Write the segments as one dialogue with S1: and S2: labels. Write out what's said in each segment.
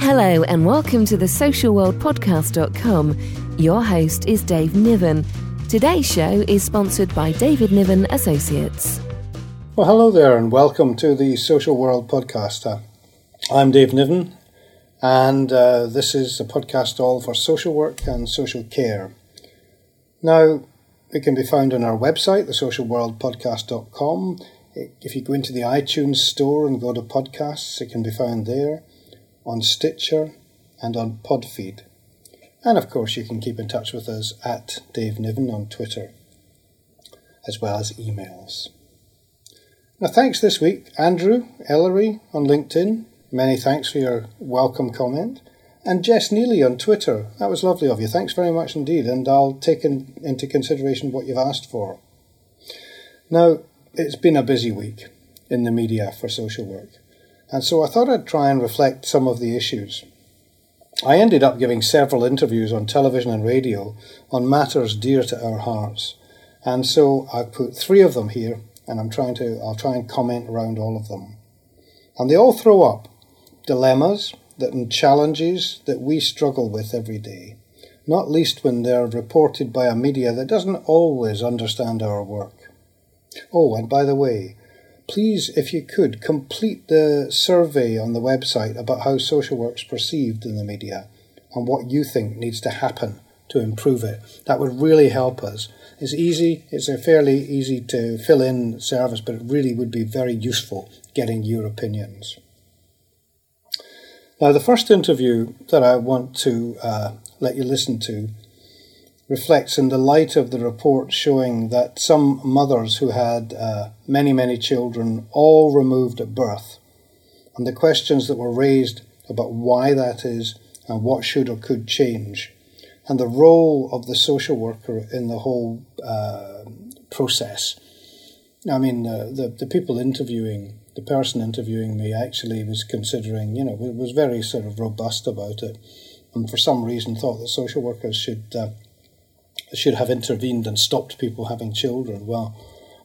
S1: Hello, and welcome to the socialworldpodcast.com. Your host is Dave Niven. Today's show is sponsored by David Niven Associates.
S2: Well, hello there, and welcome to the Social World Podcast. I'm Dave Niven, and uh, this is a podcast all for social work and social care. Now, it can be found on our website, thesocialworldpodcast.com. If you go into the iTunes store and go to podcasts, it can be found there on Stitcher, and on Podfeed. And of course, you can keep in touch with us at Dave Niven on Twitter, as well as emails. Now, thanks this week, Andrew Ellery on LinkedIn. Many thanks for your welcome comment. And Jess Neely on Twitter. That was lovely of you. Thanks very much indeed. And I'll take in, into consideration what you've asked for. Now, it's been a busy week in the media for social work. And so I thought I'd try and reflect some of the issues. I ended up giving several interviews on television and radio on matters dear to our hearts. And so I've put three of them here and I'm trying to I'll try and comment around all of them. And they all throw up dilemmas that and challenges that we struggle with every day, not least when they're reported by a media that doesn't always understand our work. Oh, and by the way, please, if you could, complete the survey on the website about how social work's perceived in the media and what you think needs to happen to improve it. That would really help us. It's easy, it's a fairly easy to fill in service, but it really would be very useful getting your opinions. Now, the first interview that I want to uh, let you listen to reflects in the light of the report showing that some mothers who had uh, many, many children all removed at birth, and the questions that were raised about why that is and what should or could change, and the role of the social worker in the whole uh, process. I mean, uh, the, the people interviewing, the person interviewing me actually was considering, you know, was very sort of robust about it, and for some reason thought that social workers should uh, should have intervened and stopped people having children. Well,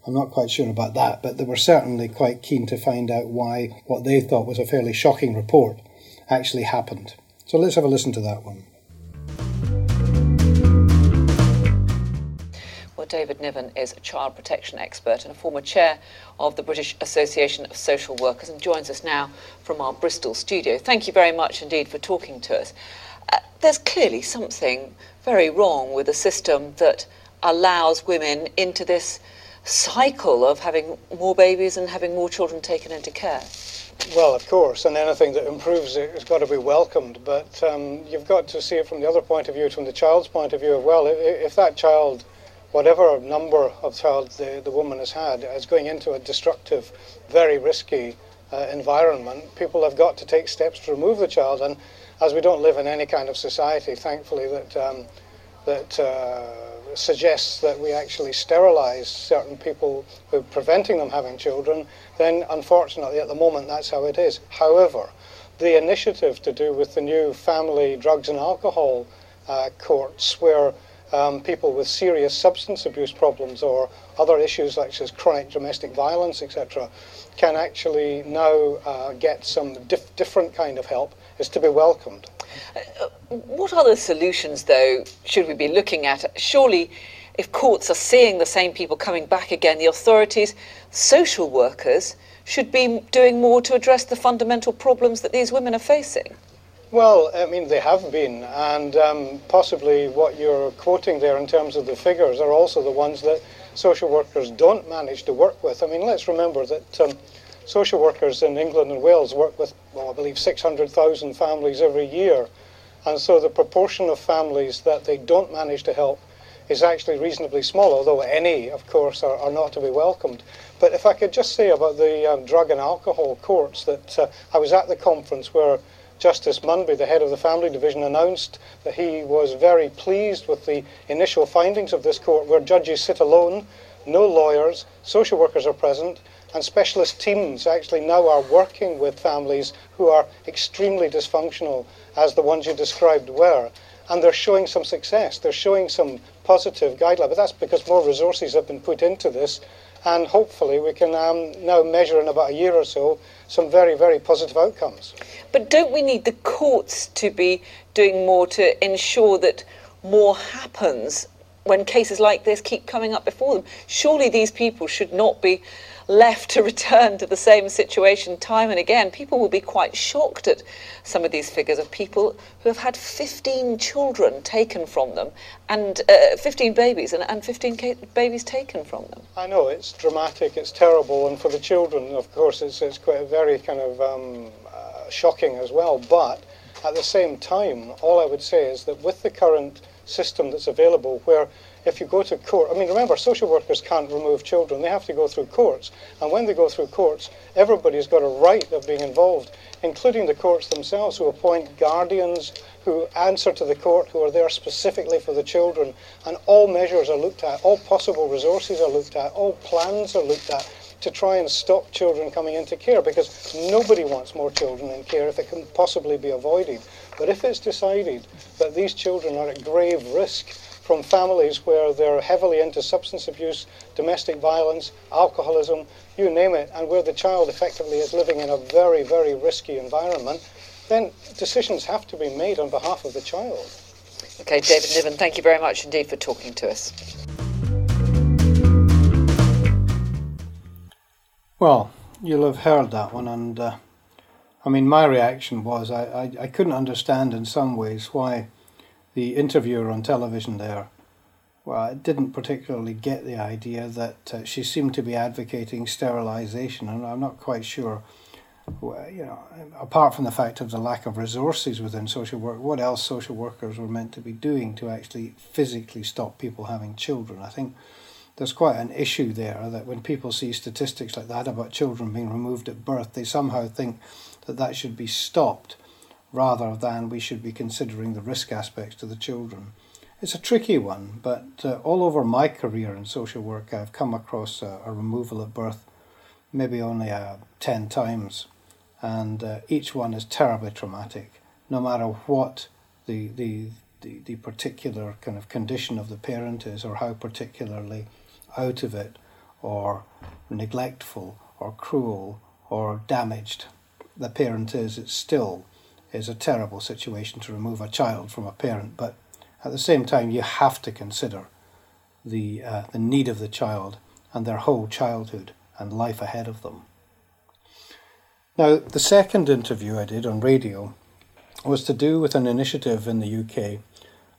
S2: I'm not quite sure about that, but they were certainly quite keen to find out why what they thought was a fairly shocking report actually happened. So let's have a listen to that one.
S3: David Niven is a child protection expert and a former chair of the British Association of Social Workers and joins us now from our Bristol studio. Thank you very much indeed for talking to us. Uh, there's clearly something very wrong with a system that allows women into this cycle of having more babies and having more children taken into care.
S2: Well, of course, and anything that improves it has got to be welcomed. But um, you've got to see it from the other point of view, from the child's point of view. As well, if, if that child, whatever number of child the, the woman has had, is going into a destructive, very risky uh, environment, people have got to take steps to remove the child. And as we don't live in any kind of society, thankfully, that um, that uh, suggests that we actually sterilise certain people who are preventing them having children, then unfortunately at the moment that's how it is. However, the initiative to do with the new family drugs and alcohol uh, courts, where um, people with serious substance abuse problems or other issues such as chronic domestic violence, etc., can actually now uh, get some dif- different kind of help is to be welcomed.
S3: Uh, what other solutions, though, should we be looking at? Surely, if courts are seeing the same people coming back again, the authorities, social workers, should be doing more to address the fundamental problems that these women are facing.
S2: Well, I mean, they have been, and um, possibly what you're quoting there in terms of the figures are also the ones that social workers don't manage to work with. I mean, let's remember that um, social workers in England and Wales work with, well, I believe 600,000 families every year. And so the proportion of families that they don't manage to help is actually reasonably small, although any, of course, are, are not to be welcomed. But if I could just say about the um, drug and alcohol courts that uh, I was at the conference where Justice Munby, the head of the Family Division, announced that he was very pleased with the initial findings of this court, where judges sit alone no lawyers, social workers are present, and specialist teams actually now are working with families who are extremely dysfunctional, as the ones you described were. And they're showing some success. They're showing some positive guidelines. But that's because more resources have been put into this. And hopefully, we can um, now measure in about a year or so some very, very positive outcomes.
S3: But don't we need the courts to be doing more to ensure that more happens when cases like this keep coming up before them? Surely these people should not be left to return to the same situation time and again. People will be quite shocked at some of these figures of people who have had 15 children taken from them and uh, 15 babies and, and 15 ca- babies taken from them.
S2: I know, it's dramatic, it's terrible, and for the children, of course, it's, it's quite a very kind of um, uh, shocking as well. But at the same time, all I would say is that with the current system that's available, where if you go to court, I mean, remember, social workers can't remove children. They have to go through courts. And when they go through courts, everybody's got a right of being involved, including the courts themselves, who appoint guardians who answer to the court, who are there specifically for the children. And all measures are looked at, all possible resources are looked at, all plans are looked at to try and stop children coming into care because nobody wants more children in care if it can possibly be avoided. But if it's decided that these children are at grave risk from families where they're heavily into substance abuse, domestic violence, alcoholism, you name it, and where the child effectively is living in a very, very risky environment, then decisions have to be made on behalf of the child.
S3: Okay, David Niven, thank you very much indeed for talking to us.
S2: Well, you'll have heard that one, and uh, I mean, my reaction was I, I, I couldn't understand in some ways why the interviewer on television there, well, I didn't particularly get the idea that uh, she seemed to be advocating sterilisation, and I'm not quite sure. You know, apart from the fact of the lack of resources within social work, what else social workers were meant to be doing to actually physically stop people having children? I think there's quite an issue there that when people see statistics like that about children being removed at birth, they somehow think that that should be stopped rather than we should be considering the risk aspects to the children. It's a tricky one, but uh, all over my career in social work, I've come across a, a removal at birth maybe only uh, 10 times, and uh, each one is terribly traumatic, no matter what the, the, the, the particular kind of condition of the parent is or how particularly out of it or neglectful or cruel or damaged the parent is, it's still is a terrible situation to remove a child from a parent. But at the same time, you have to consider the, uh, the need of the child and their whole childhood and life ahead of them. Now, the second interview I did on radio was to do with an initiative in the UK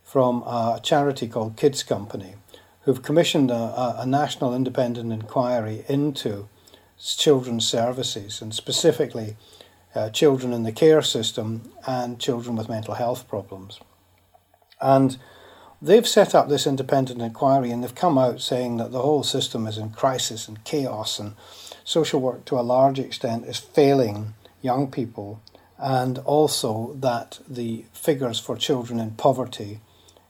S2: from a charity called Kids Company, who've commissioned a, a national independent inquiry into children's services and specifically uh, children in the care system and children with mental health problems. And they've set up this independent inquiry and they've come out saying that the whole system is in crisis and chaos and social work to a large extent is failing young people and also that the figures for children in poverty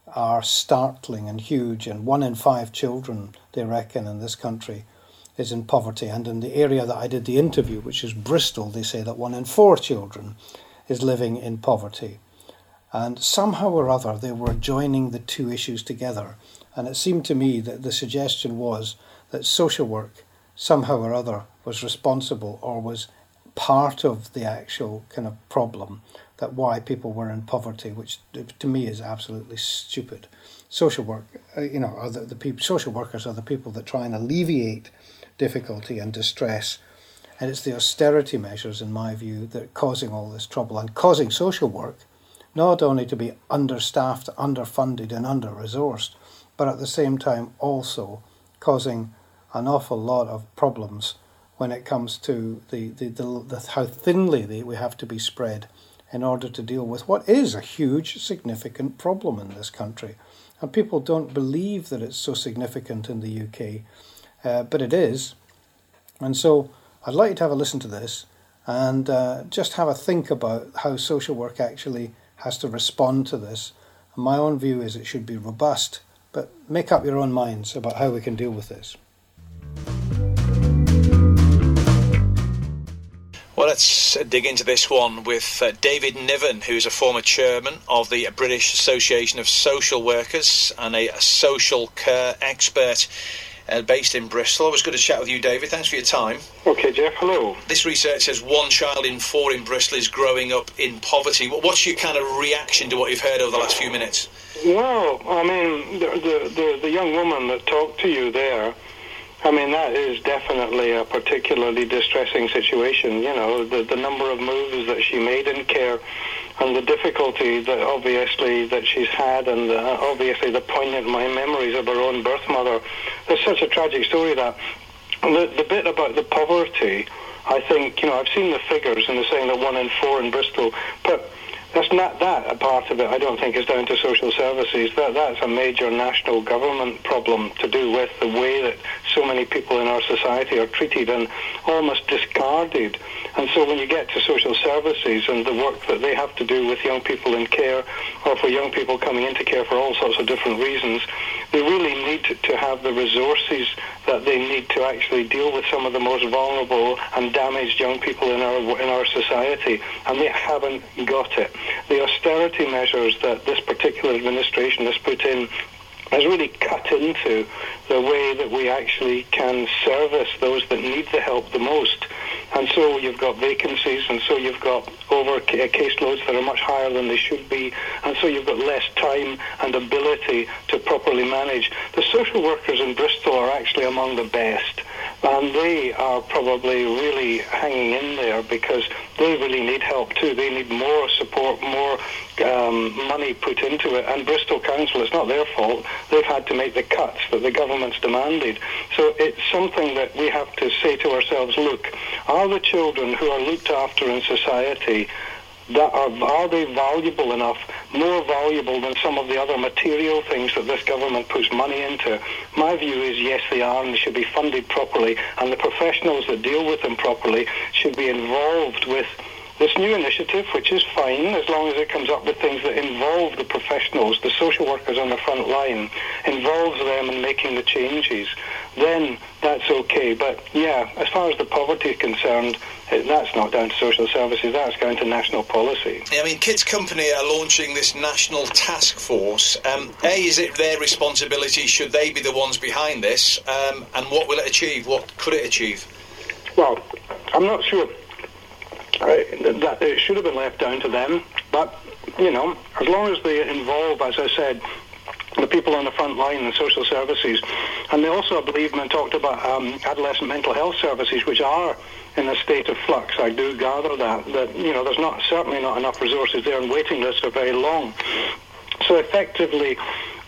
S2: are startling and huge and one in five children they reckon in this country is in poverty. And in the area that I did the interview, which is Bristol, they say that one in four children is living in poverty. And somehow or other, they were joining the two issues together. And it seemed to me that the suggestion was that social work somehow or other was responsible or was part of the actual kind of problem that why people were in poverty, which to me is absolutely stupid. Social work, uh, you know, are the, the social workers are the people that try and alleviate difficulty and distress. And it's the austerity measures, in my view, that are causing all this trouble and causing social work not only to be understaffed, underfunded, and under resourced, but at the same time also causing an awful lot of problems when it comes to the, the, the, the how thinly they, we have to be spread in order to deal with what is a huge, significant problem in this country. And people don't believe that it's so significant in the UK uh, but it is. And so I'd like you to have a listen to this and uh, just have a think about how social work actually has to respond to this. And my own view is it should be robust, but make up your own minds about how we can deal with this.
S4: Well, let's dig into this one with uh, David Niven, who's a former chairman of the British Association of Social Workers and a social care expert. Uh, based in Bristol. Always good to chat with you, David. Thanks for your time.
S5: Okay, Jeff. Hello.
S4: This research says one child in four in Bristol is growing up in poverty. What's your kind of reaction to what you've heard over the last few minutes?
S5: Well, I mean, the the, the, the young woman that talked to you there I mean, that is definitely a particularly distressing situation. You know, the, the number of moves that she made in care and the difficulty that obviously that she's had and uh, obviously the poignant my memories of her own birth mother. There's such a tragic story that the, the bit about the poverty, I think, you know, I've seen the figures and they're saying that one in four in Bristol, but that's not that a part of it. I don't think is down to social services. That that's a major national government problem to do with the way that so many people in our society are treated and almost discarded. And so when you get to social services and the work that they have to do with young people in care or for young people coming into care for all sorts of different reasons, they really need to have the resources that they need to actually deal with some of the most vulnerable and damaged young people in our in our society, and they haven't got it. The austerity measures that this particular administration has put in has really cut into the way that we actually can service those that need the help the most. And so you've got vacancies, and so you've got over uh, caseloads that are much higher than they should be, and so you've got less time and ability to properly manage. The social workers in Bristol are actually among the best, and they are probably really hanging in there because they really need help too. They need more support, more um, money put into it. And Bristol Council, it's not their fault. They've had to make the cuts that the government's demanded. So it's something that we have to say to ourselves, look, are the children who are looked after in society that are, are they valuable enough, more valuable than some of the other material things that this government puts money into? My view is yes, they are, and they should be funded properly, and the professionals that deal with them properly should be involved with this new initiative, which is fine as long as it comes up with things that involve the professionals, the social workers on the front line, involves them in making the changes, then that's okay. But yeah, as far as the poverty is concerned, that's not down to social services, that's going to national policy.
S4: Yeah, I mean, Kids Company are launching this national task force. Um, a, is it their responsibility? Should they be the ones behind this? Um, and what will it achieve? What could it achieve?
S5: Well, I'm not sure that it should have been left down to them. But, you know, as long as they involve, as I said, the people on the front line and social services. And they also, I believe, man talked about um, adolescent mental health services, which are in a state of flux. I do gather that, that, you know, there's not certainly not enough resources there and waiting lists are very long. So effectively,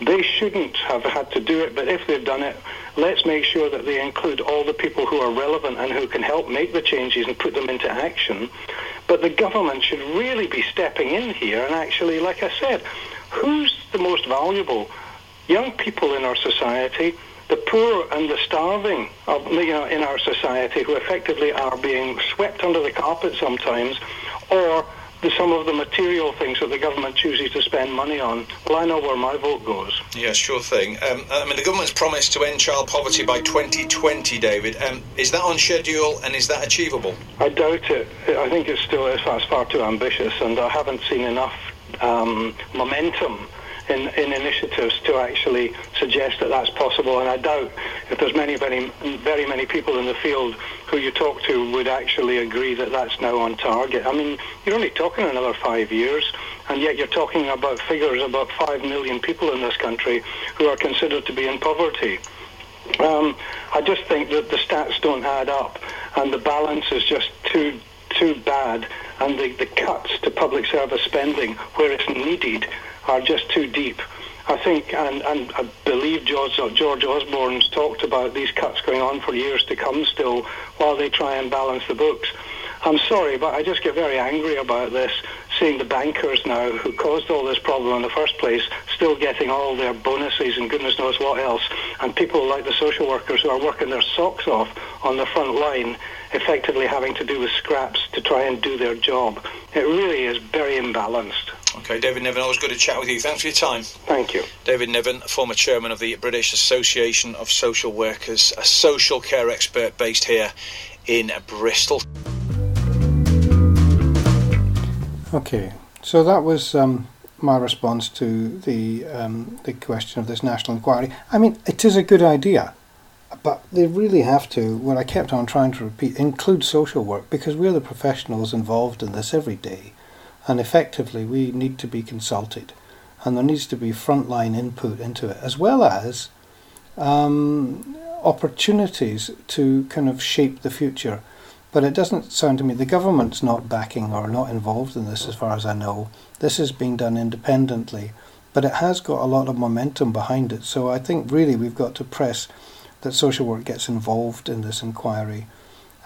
S5: they shouldn't have had to do it, but if they've done it, let's make sure that they include all the people who are relevant and who can help make the changes and put them into action. But the government should really be stepping in here and actually, like I said, who's the most valuable? Young people in our society, the poor and the starving of, you know, in our society who effectively are being swept under the carpet sometimes, or the, some of the material things that the government chooses to spend money on, well, I know where my vote goes.
S4: Yeah, sure thing. Um, I mean, the government's promised to end child poverty by 2020, David. Um, is that on schedule and is that achievable?
S5: I doubt it. I think it's still it's far too ambitious, and I haven't seen enough um, momentum in, in initiatives to actually suggest that that's possible. And I doubt if there's many, very, very many people in the field who you talk to would actually agree that that's now on target. I mean, you're only talking another five years, and yet you're talking about figures about five million people in this country who are considered to be in poverty. Um, I just think that the stats don't add up, and the balance is just too too bad, and the, the cuts to public service spending where it's needed are just too deep. I think, and, and I believe George, George Osborne's talked about these cuts going on for years to come still while they try and balance the books. I'm sorry, but I just get very angry about this, seeing the bankers now who caused all this problem in the first place still getting all their bonuses and goodness knows what else, and people like the social workers who are working their socks off on the front line effectively having to do with scraps to try and do their job. It really is very imbalanced.
S4: Okay, David Niven, always good to chat with you. Thanks for your time.
S5: Thank you.
S4: David Niven, former chairman of the British Association of Social Workers, a social care expert based here in Bristol.
S2: Okay, so that was um, my response to the um, the question of this national inquiry. I mean, it is a good idea, but they really have to. What I kept on trying to repeat, include social work because we're the professionals involved in this every day, and effectively we need to be consulted, and there needs to be frontline input into it as well as um, opportunities to kind of shape the future. But it doesn't sound to me the government's not backing or not involved in this, as far as I know. This is being done independently, but it has got a lot of momentum behind it. So I think really we've got to press that social work gets involved in this inquiry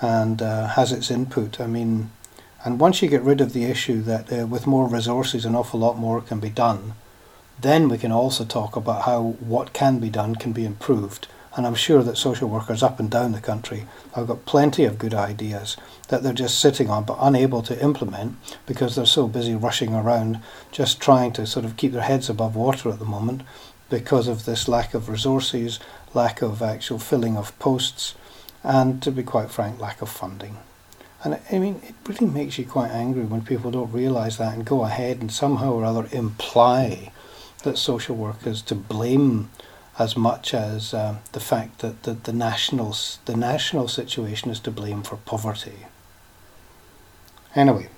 S2: and uh, has its input. I mean, and once you get rid of the issue that uh, with more resources, an awful lot more can be done, then we can also talk about how what can be done can be improved. And I'm sure that social workers up and down the country have got plenty of good ideas that they're just sitting on but unable to implement because they're so busy rushing around just trying to sort of keep their heads above water at the moment because of this lack of resources, lack of actual filling of posts, and to be quite frank, lack of funding. And I mean, it really makes you quite angry when people don't realise that and go ahead and somehow or other imply that social work is to blame as much as uh, the fact that the, the, national, the national situation is to blame for poverty. Anyway,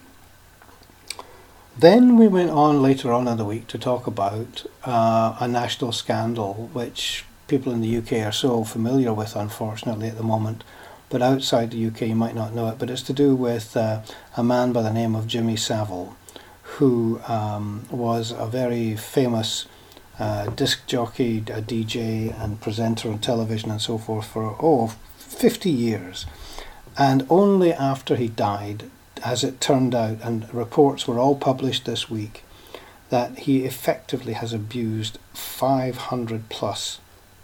S2: then we went on later on in the week to talk about uh, a national scandal which people in the UK are so familiar with, unfortunately, at the moment. But outside the UK, you might not know it. But it's to do with uh, a man by the name of Jimmy Savile, who um, was a very famous uh, disc jockey, a DJ, and presenter on television and so forth for oh 50 years. And only after he died, as it turned out, and reports were all published this week, that he effectively has abused 500 plus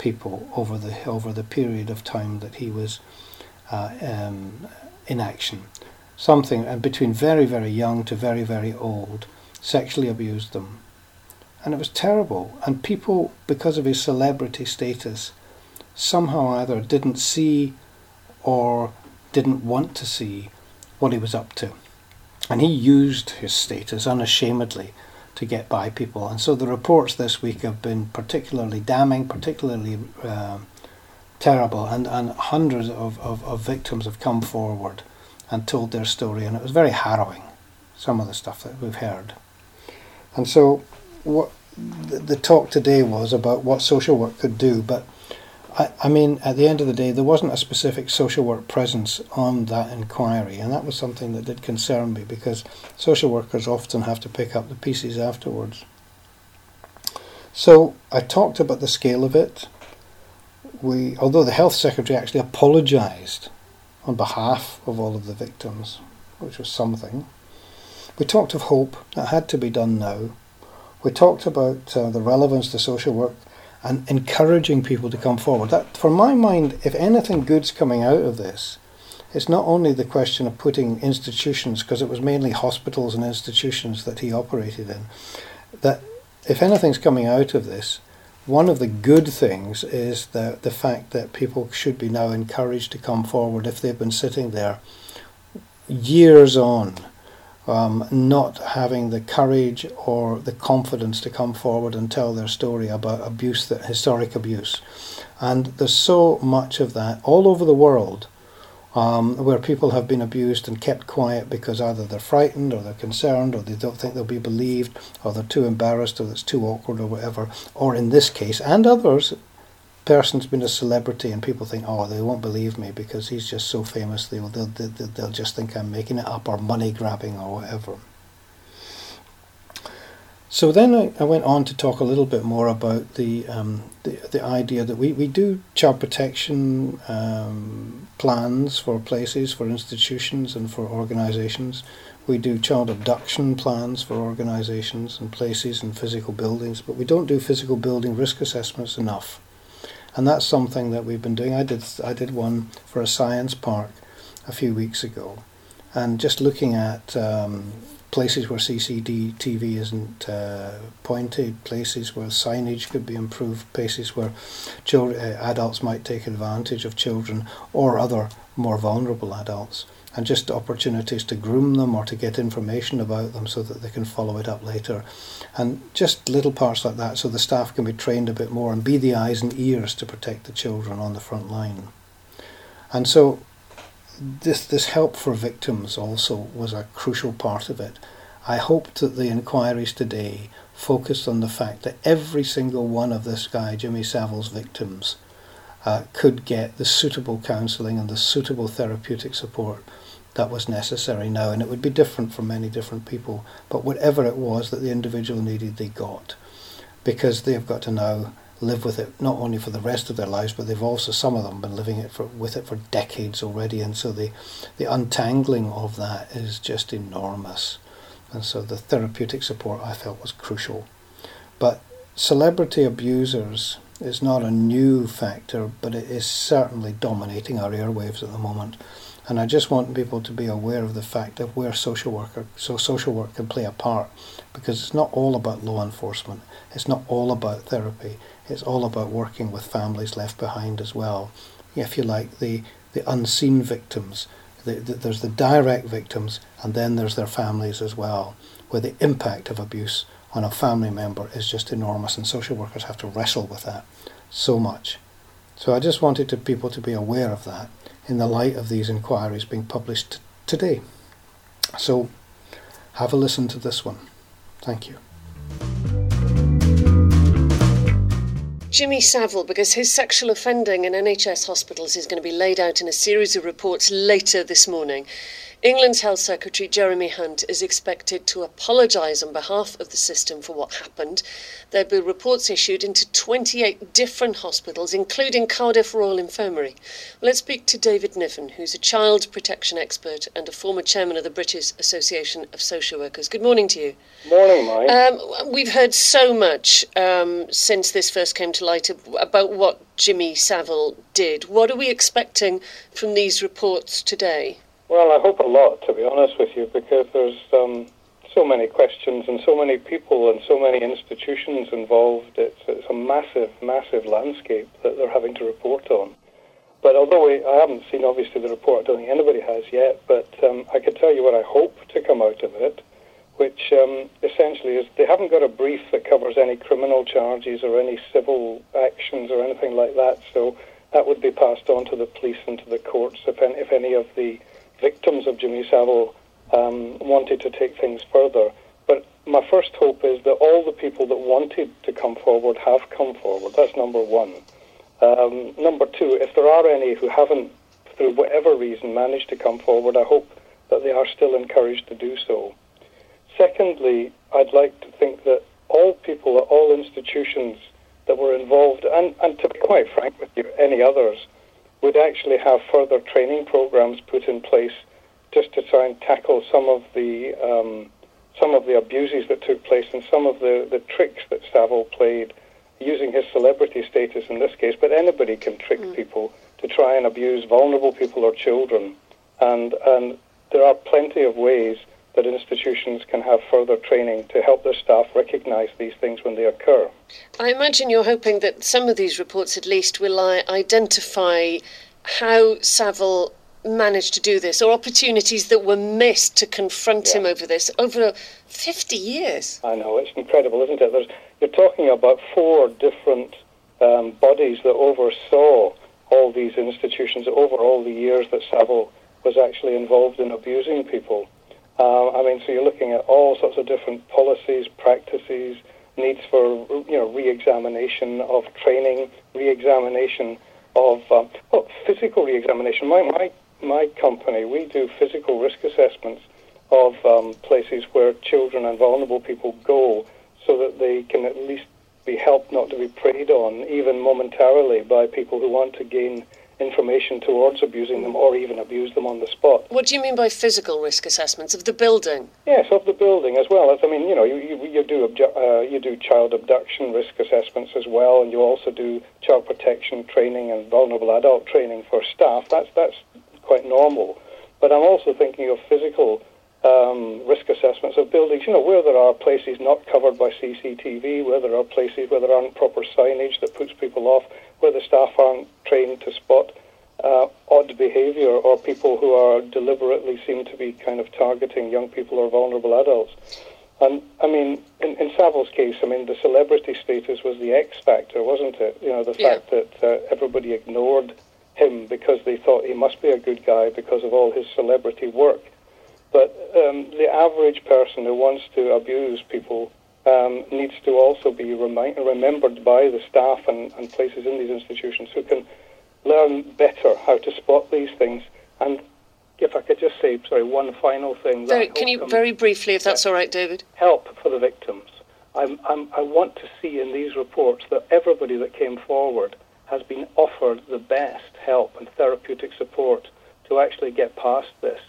S2: people over the over the period of time that he was uh, um, in action. Something and between very very young to very very old, sexually abused them and it was terrible. And people, because of his celebrity status, somehow either didn't see or didn't want to see what he was up to. And he used his status unashamedly to get by people. And so the reports this week have been particularly damning, particularly uh, terrible, and, and hundreds of, of, of victims have come forward and told their story, and it was very harrowing, some of the stuff that we've heard. And so what the, the talk today was about what social work could do, but I, I mean, at the end of the day, there wasn't a specific social work presence on that inquiry, and that was something that did concern me because social workers often have to pick up the pieces afterwards. So I talked about the scale of it. We, although the health secretary actually apologised on behalf of all of the victims, which was something. We talked of hope that had to be done now. We talked about uh, the relevance to social work and encouraging people to come forward. That, for my mind, if anything good's coming out of this, it's not only the question of putting institutions, because it was mainly hospitals and institutions that he operated in, that if anything's coming out of this, one of the good things is the, the fact that people should be now encouraged to come forward if they've been sitting there years on um, not having the courage or the confidence to come forward and tell their story about abuse, that historic abuse. And there's so much of that all over the world um, where people have been abused and kept quiet because either they're frightened or they're concerned or they don't think they'll be believed or they're too embarrassed or it's too awkward or whatever. Or in this case, and others, person's been a celebrity and people think, oh, they won't believe me because he's just so famous. They'll, they'll, they'll, they'll just think I'm making it up or money grabbing or whatever. So then I, I went on to talk a little bit more about the um, the, the idea that we, we do child protection um, plans for places, for institutions, and for organisations. We do child abduction plans for organisations and places and physical buildings, but we don't do physical building risk assessments enough and that's something that we've been doing. I did I did one for a science park a few weeks ago, and just looking at um, places where CCTV isn't uh, pointed, places where signage could be improved, places where children, uh, adults might take advantage of children or other more vulnerable adults. And just opportunities to groom them or to get information about them so that they can follow it up later. And just little parts like that so the staff can be trained a bit more and be the eyes and ears to protect the children on the front line. And so this this help for victims also was a crucial part of it. I hoped that the inquiries today focused on the fact that every single one of this guy, Jimmy Savile's victims, uh, could get the suitable counselling and the suitable therapeutic support that was necessary now. And it would be different for many different people, but whatever it was that the individual needed, they got. Because they've got to now live with it not only for the rest of their lives, but they've also some of them been living it for, with it for decades already, and so the the untangling of that is just enormous, and so the therapeutic support I felt was crucial, but celebrity abusers is not a new factor, but it is certainly dominating our airwaves at the moment. And I just want people to be aware of the fact of where social work, so social work can play a part, because it's not all about law enforcement. It's not all about therapy. It's all about working with families left behind as well. If you like, the, the unseen victims. The, the, there's the direct victims, and then there's their families as well, where the impact of abuse on a family member is just enormous, and social workers have to wrestle with that so much. So I just wanted to, people to be aware of that in the light of these inquiries being published today. So have a listen to this one. Thank you.
S6: Jimmy Savile, because his sexual offending in NHS hospitals is going to be laid out in a series of reports later this morning. England's Health Secretary Jeremy Hunt is expected to apologise on behalf of the system for what happened. There'll be reports issued into 28 different hospitals, including Cardiff Royal Infirmary. Let's speak to David Niven, who's a child protection expert and a former chairman of the British Association of Social Workers. Good morning to you.
S5: Morning, Mike.
S6: Um, we've heard so much um, since this first came to light about what Jimmy Savile did. What are we expecting from these reports today?
S5: Well, I hope a lot, to be honest with you, because there's um, so many questions and so many people and so many institutions involved. It's, it's a massive, massive landscape that they're having to report on. But although we, I haven't seen, obviously, the report, I don't think anybody has yet, but um, I could tell you what I hope to come out of it, which um, essentially is they haven't got a brief that covers any criminal charges or any civil actions or anything like that. So that would be passed on to the police and to the courts if any, if any of the victims of Jimmy Savile um, wanted to take things further. But my first hope is that all the people that wanted to come forward have come forward. That's number one. Um, number two, if there are any who haven't, through whatever reason, managed to come forward, I hope that they are still encouraged to do so. Secondly, I'd like to think that all people at all institutions that were involved, and, and to be quite frank with you, any others, would actually have further training programs put in place just to try and tackle some of the um, some of the abuses that took place and some of the, the tricks that Savile played using his celebrity status in this case. But anybody can trick mm. people to try and abuse vulnerable people or children, and and there are plenty of ways that institutions can have further training to help their staff recognise these things when they occur.
S6: I imagine you're hoping that some of these reports at least will identify how Savile managed to do this or opportunities that were missed to confront yeah. him over this over 50 years.
S5: I know, it's incredible, isn't it? There's, you're talking about four different um, bodies that oversaw all these institutions over all the years that Savile was actually involved in abusing people. Uh, I mean, so you're looking at all sorts of different policies, practices, needs for you know re-examination of training, re-examination of um, well, physical re-examination. My my my company we do physical risk assessments of um, places where children and vulnerable people go, so that they can at least be helped not to be preyed on, even momentarily, by people who want to gain information towards abusing them or even abuse them on the spot.
S6: What do you mean by physical risk assessments of the building?
S5: Yes, of the building as well. As I mean, you know, you, you, you do uh, you do child abduction risk assessments as well, and you also do child protection training and vulnerable adult training for staff. That's that's quite normal. But I'm also thinking of physical um, risk assessments of buildings, you know, where there are places not covered by CCTV, where there are places where there aren't proper signage that puts people off, where the staff aren't trained to spot uh, odd behavior or people who are deliberately seem to be kind of targeting young people or vulnerable adults. And I mean, in, in Savile's case, I mean, the celebrity status was the X factor, wasn't it? You know, the
S6: Yeah.
S5: fact that uh, everybody ignored him because they thought he must be a good guy because of all his celebrity work. But um, the average person who wants to abuse people um, needs to also be remind, remembered by the staff and, and places in these institutions who can learn better how to spot these things. And if I could just say, sorry, one final thing.
S6: Very, can you very briefly, if that's all right, David?
S5: help for the victims. I'm, I'm, I want to see in these reports that everybody that came forward has been offered the best help and therapeutic support to actually get past this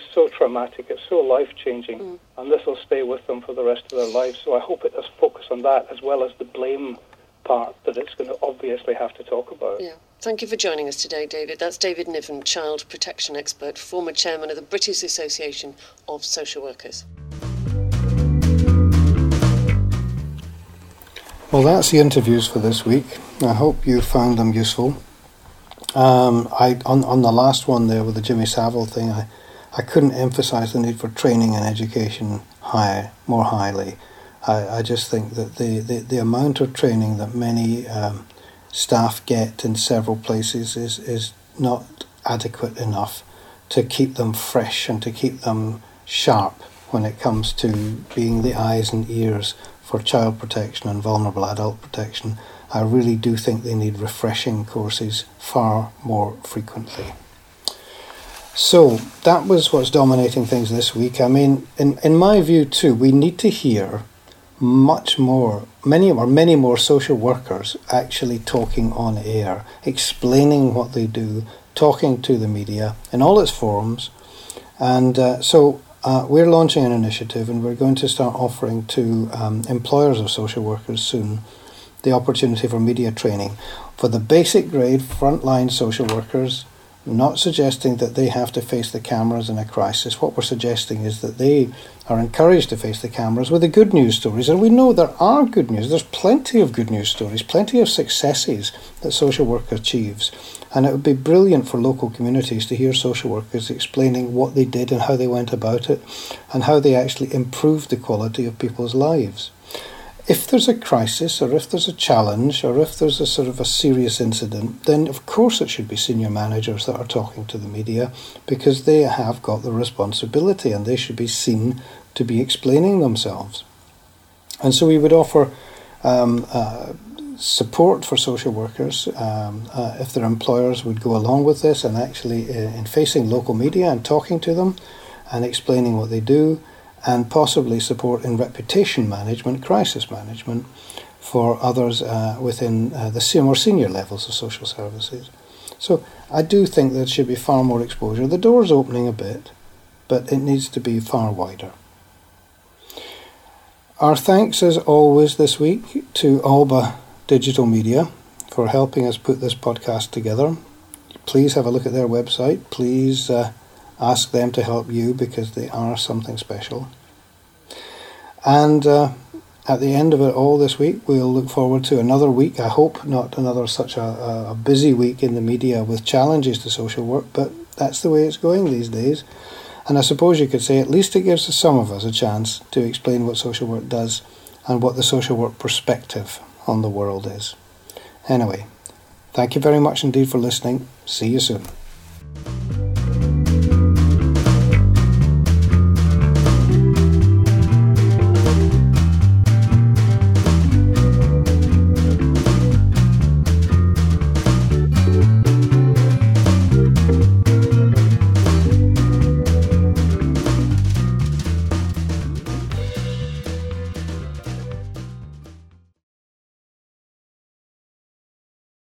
S5: it's so traumatic, it's so life changing, and this will stay with them for the rest of their lives. So I hope it does focus on that as well as the blame part that it's going to obviously have to talk about.
S6: Yeah. Thank you for joining us today, David. That's David Niven, child protection expert, former chairman of the British Association of Social Workers.
S2: Well, that's the interviews for this week. I hope you found them useful. Um, I on on the last one there with the Jimmy Savile thing, I, I couldn't emphasise the need for training and education high more highly. I, I just think that the, the, the amount of training that many um, staff get in several places is is not adequate enough to keep them fresh and to keep them sharp when it comes to being the eyes and ears for child protection and vulnerable adult protection. I really do think they need refreshing courses far more frequently. So that was what's dominating things this week. I mean, in, in my view too, we need to hear much more, many or many more social workers actually talking on air, explaining what they do, talking to the media in all its forms. And uh, so uh, we're launching an initiative and we're going to start offering to um, employers of social workers soon the opportunity for media training for the basic grade frontline social workers. Not suggesting that they have to face the cameras in a crisis. What we're suggesting is that they are encouraged to face the cameras with the good news stories. And we know there are good news. There's plenty of good news stories, plenty of successes that social work achieves. And it would be brilliant for local communities to hear social workers explaining what they did and how they went about it and how they actually improved the quality of people's lives. If there's a crisis or if there's a challenge or if there's a sort of a serious incident, then of course it should be senior managers that are talking to the media because they have got the responsibility and they should be seen to be explaining themselves. And so we would offer um, uh, support for social workers um, uh, if their employers would go along with this and actually uh, in facing local media and talking to them and explaining what they do and possibly support in reputation management, crisis management for others uh, within uh, the senior levels of social services. So I do think there should be far more exposure. The door's opening a bit, but it needs to be far wider. Our thanks, as always, this week to Alba Digital Media for helping us put this podcast together. Please have a look at their website. Please uh, ask them to help you because they are something special. And uh, at the end of it all this week, we'll look forward to another week. I hope not another such a, a busy week in the media with challenges to social work, but that's the way it's going these days. And I suppose you could say at least it gives some of us a chance to explain what social work does and what the social work perspective on the world is. Anyway, thank you very much indeed for listening. See you soon.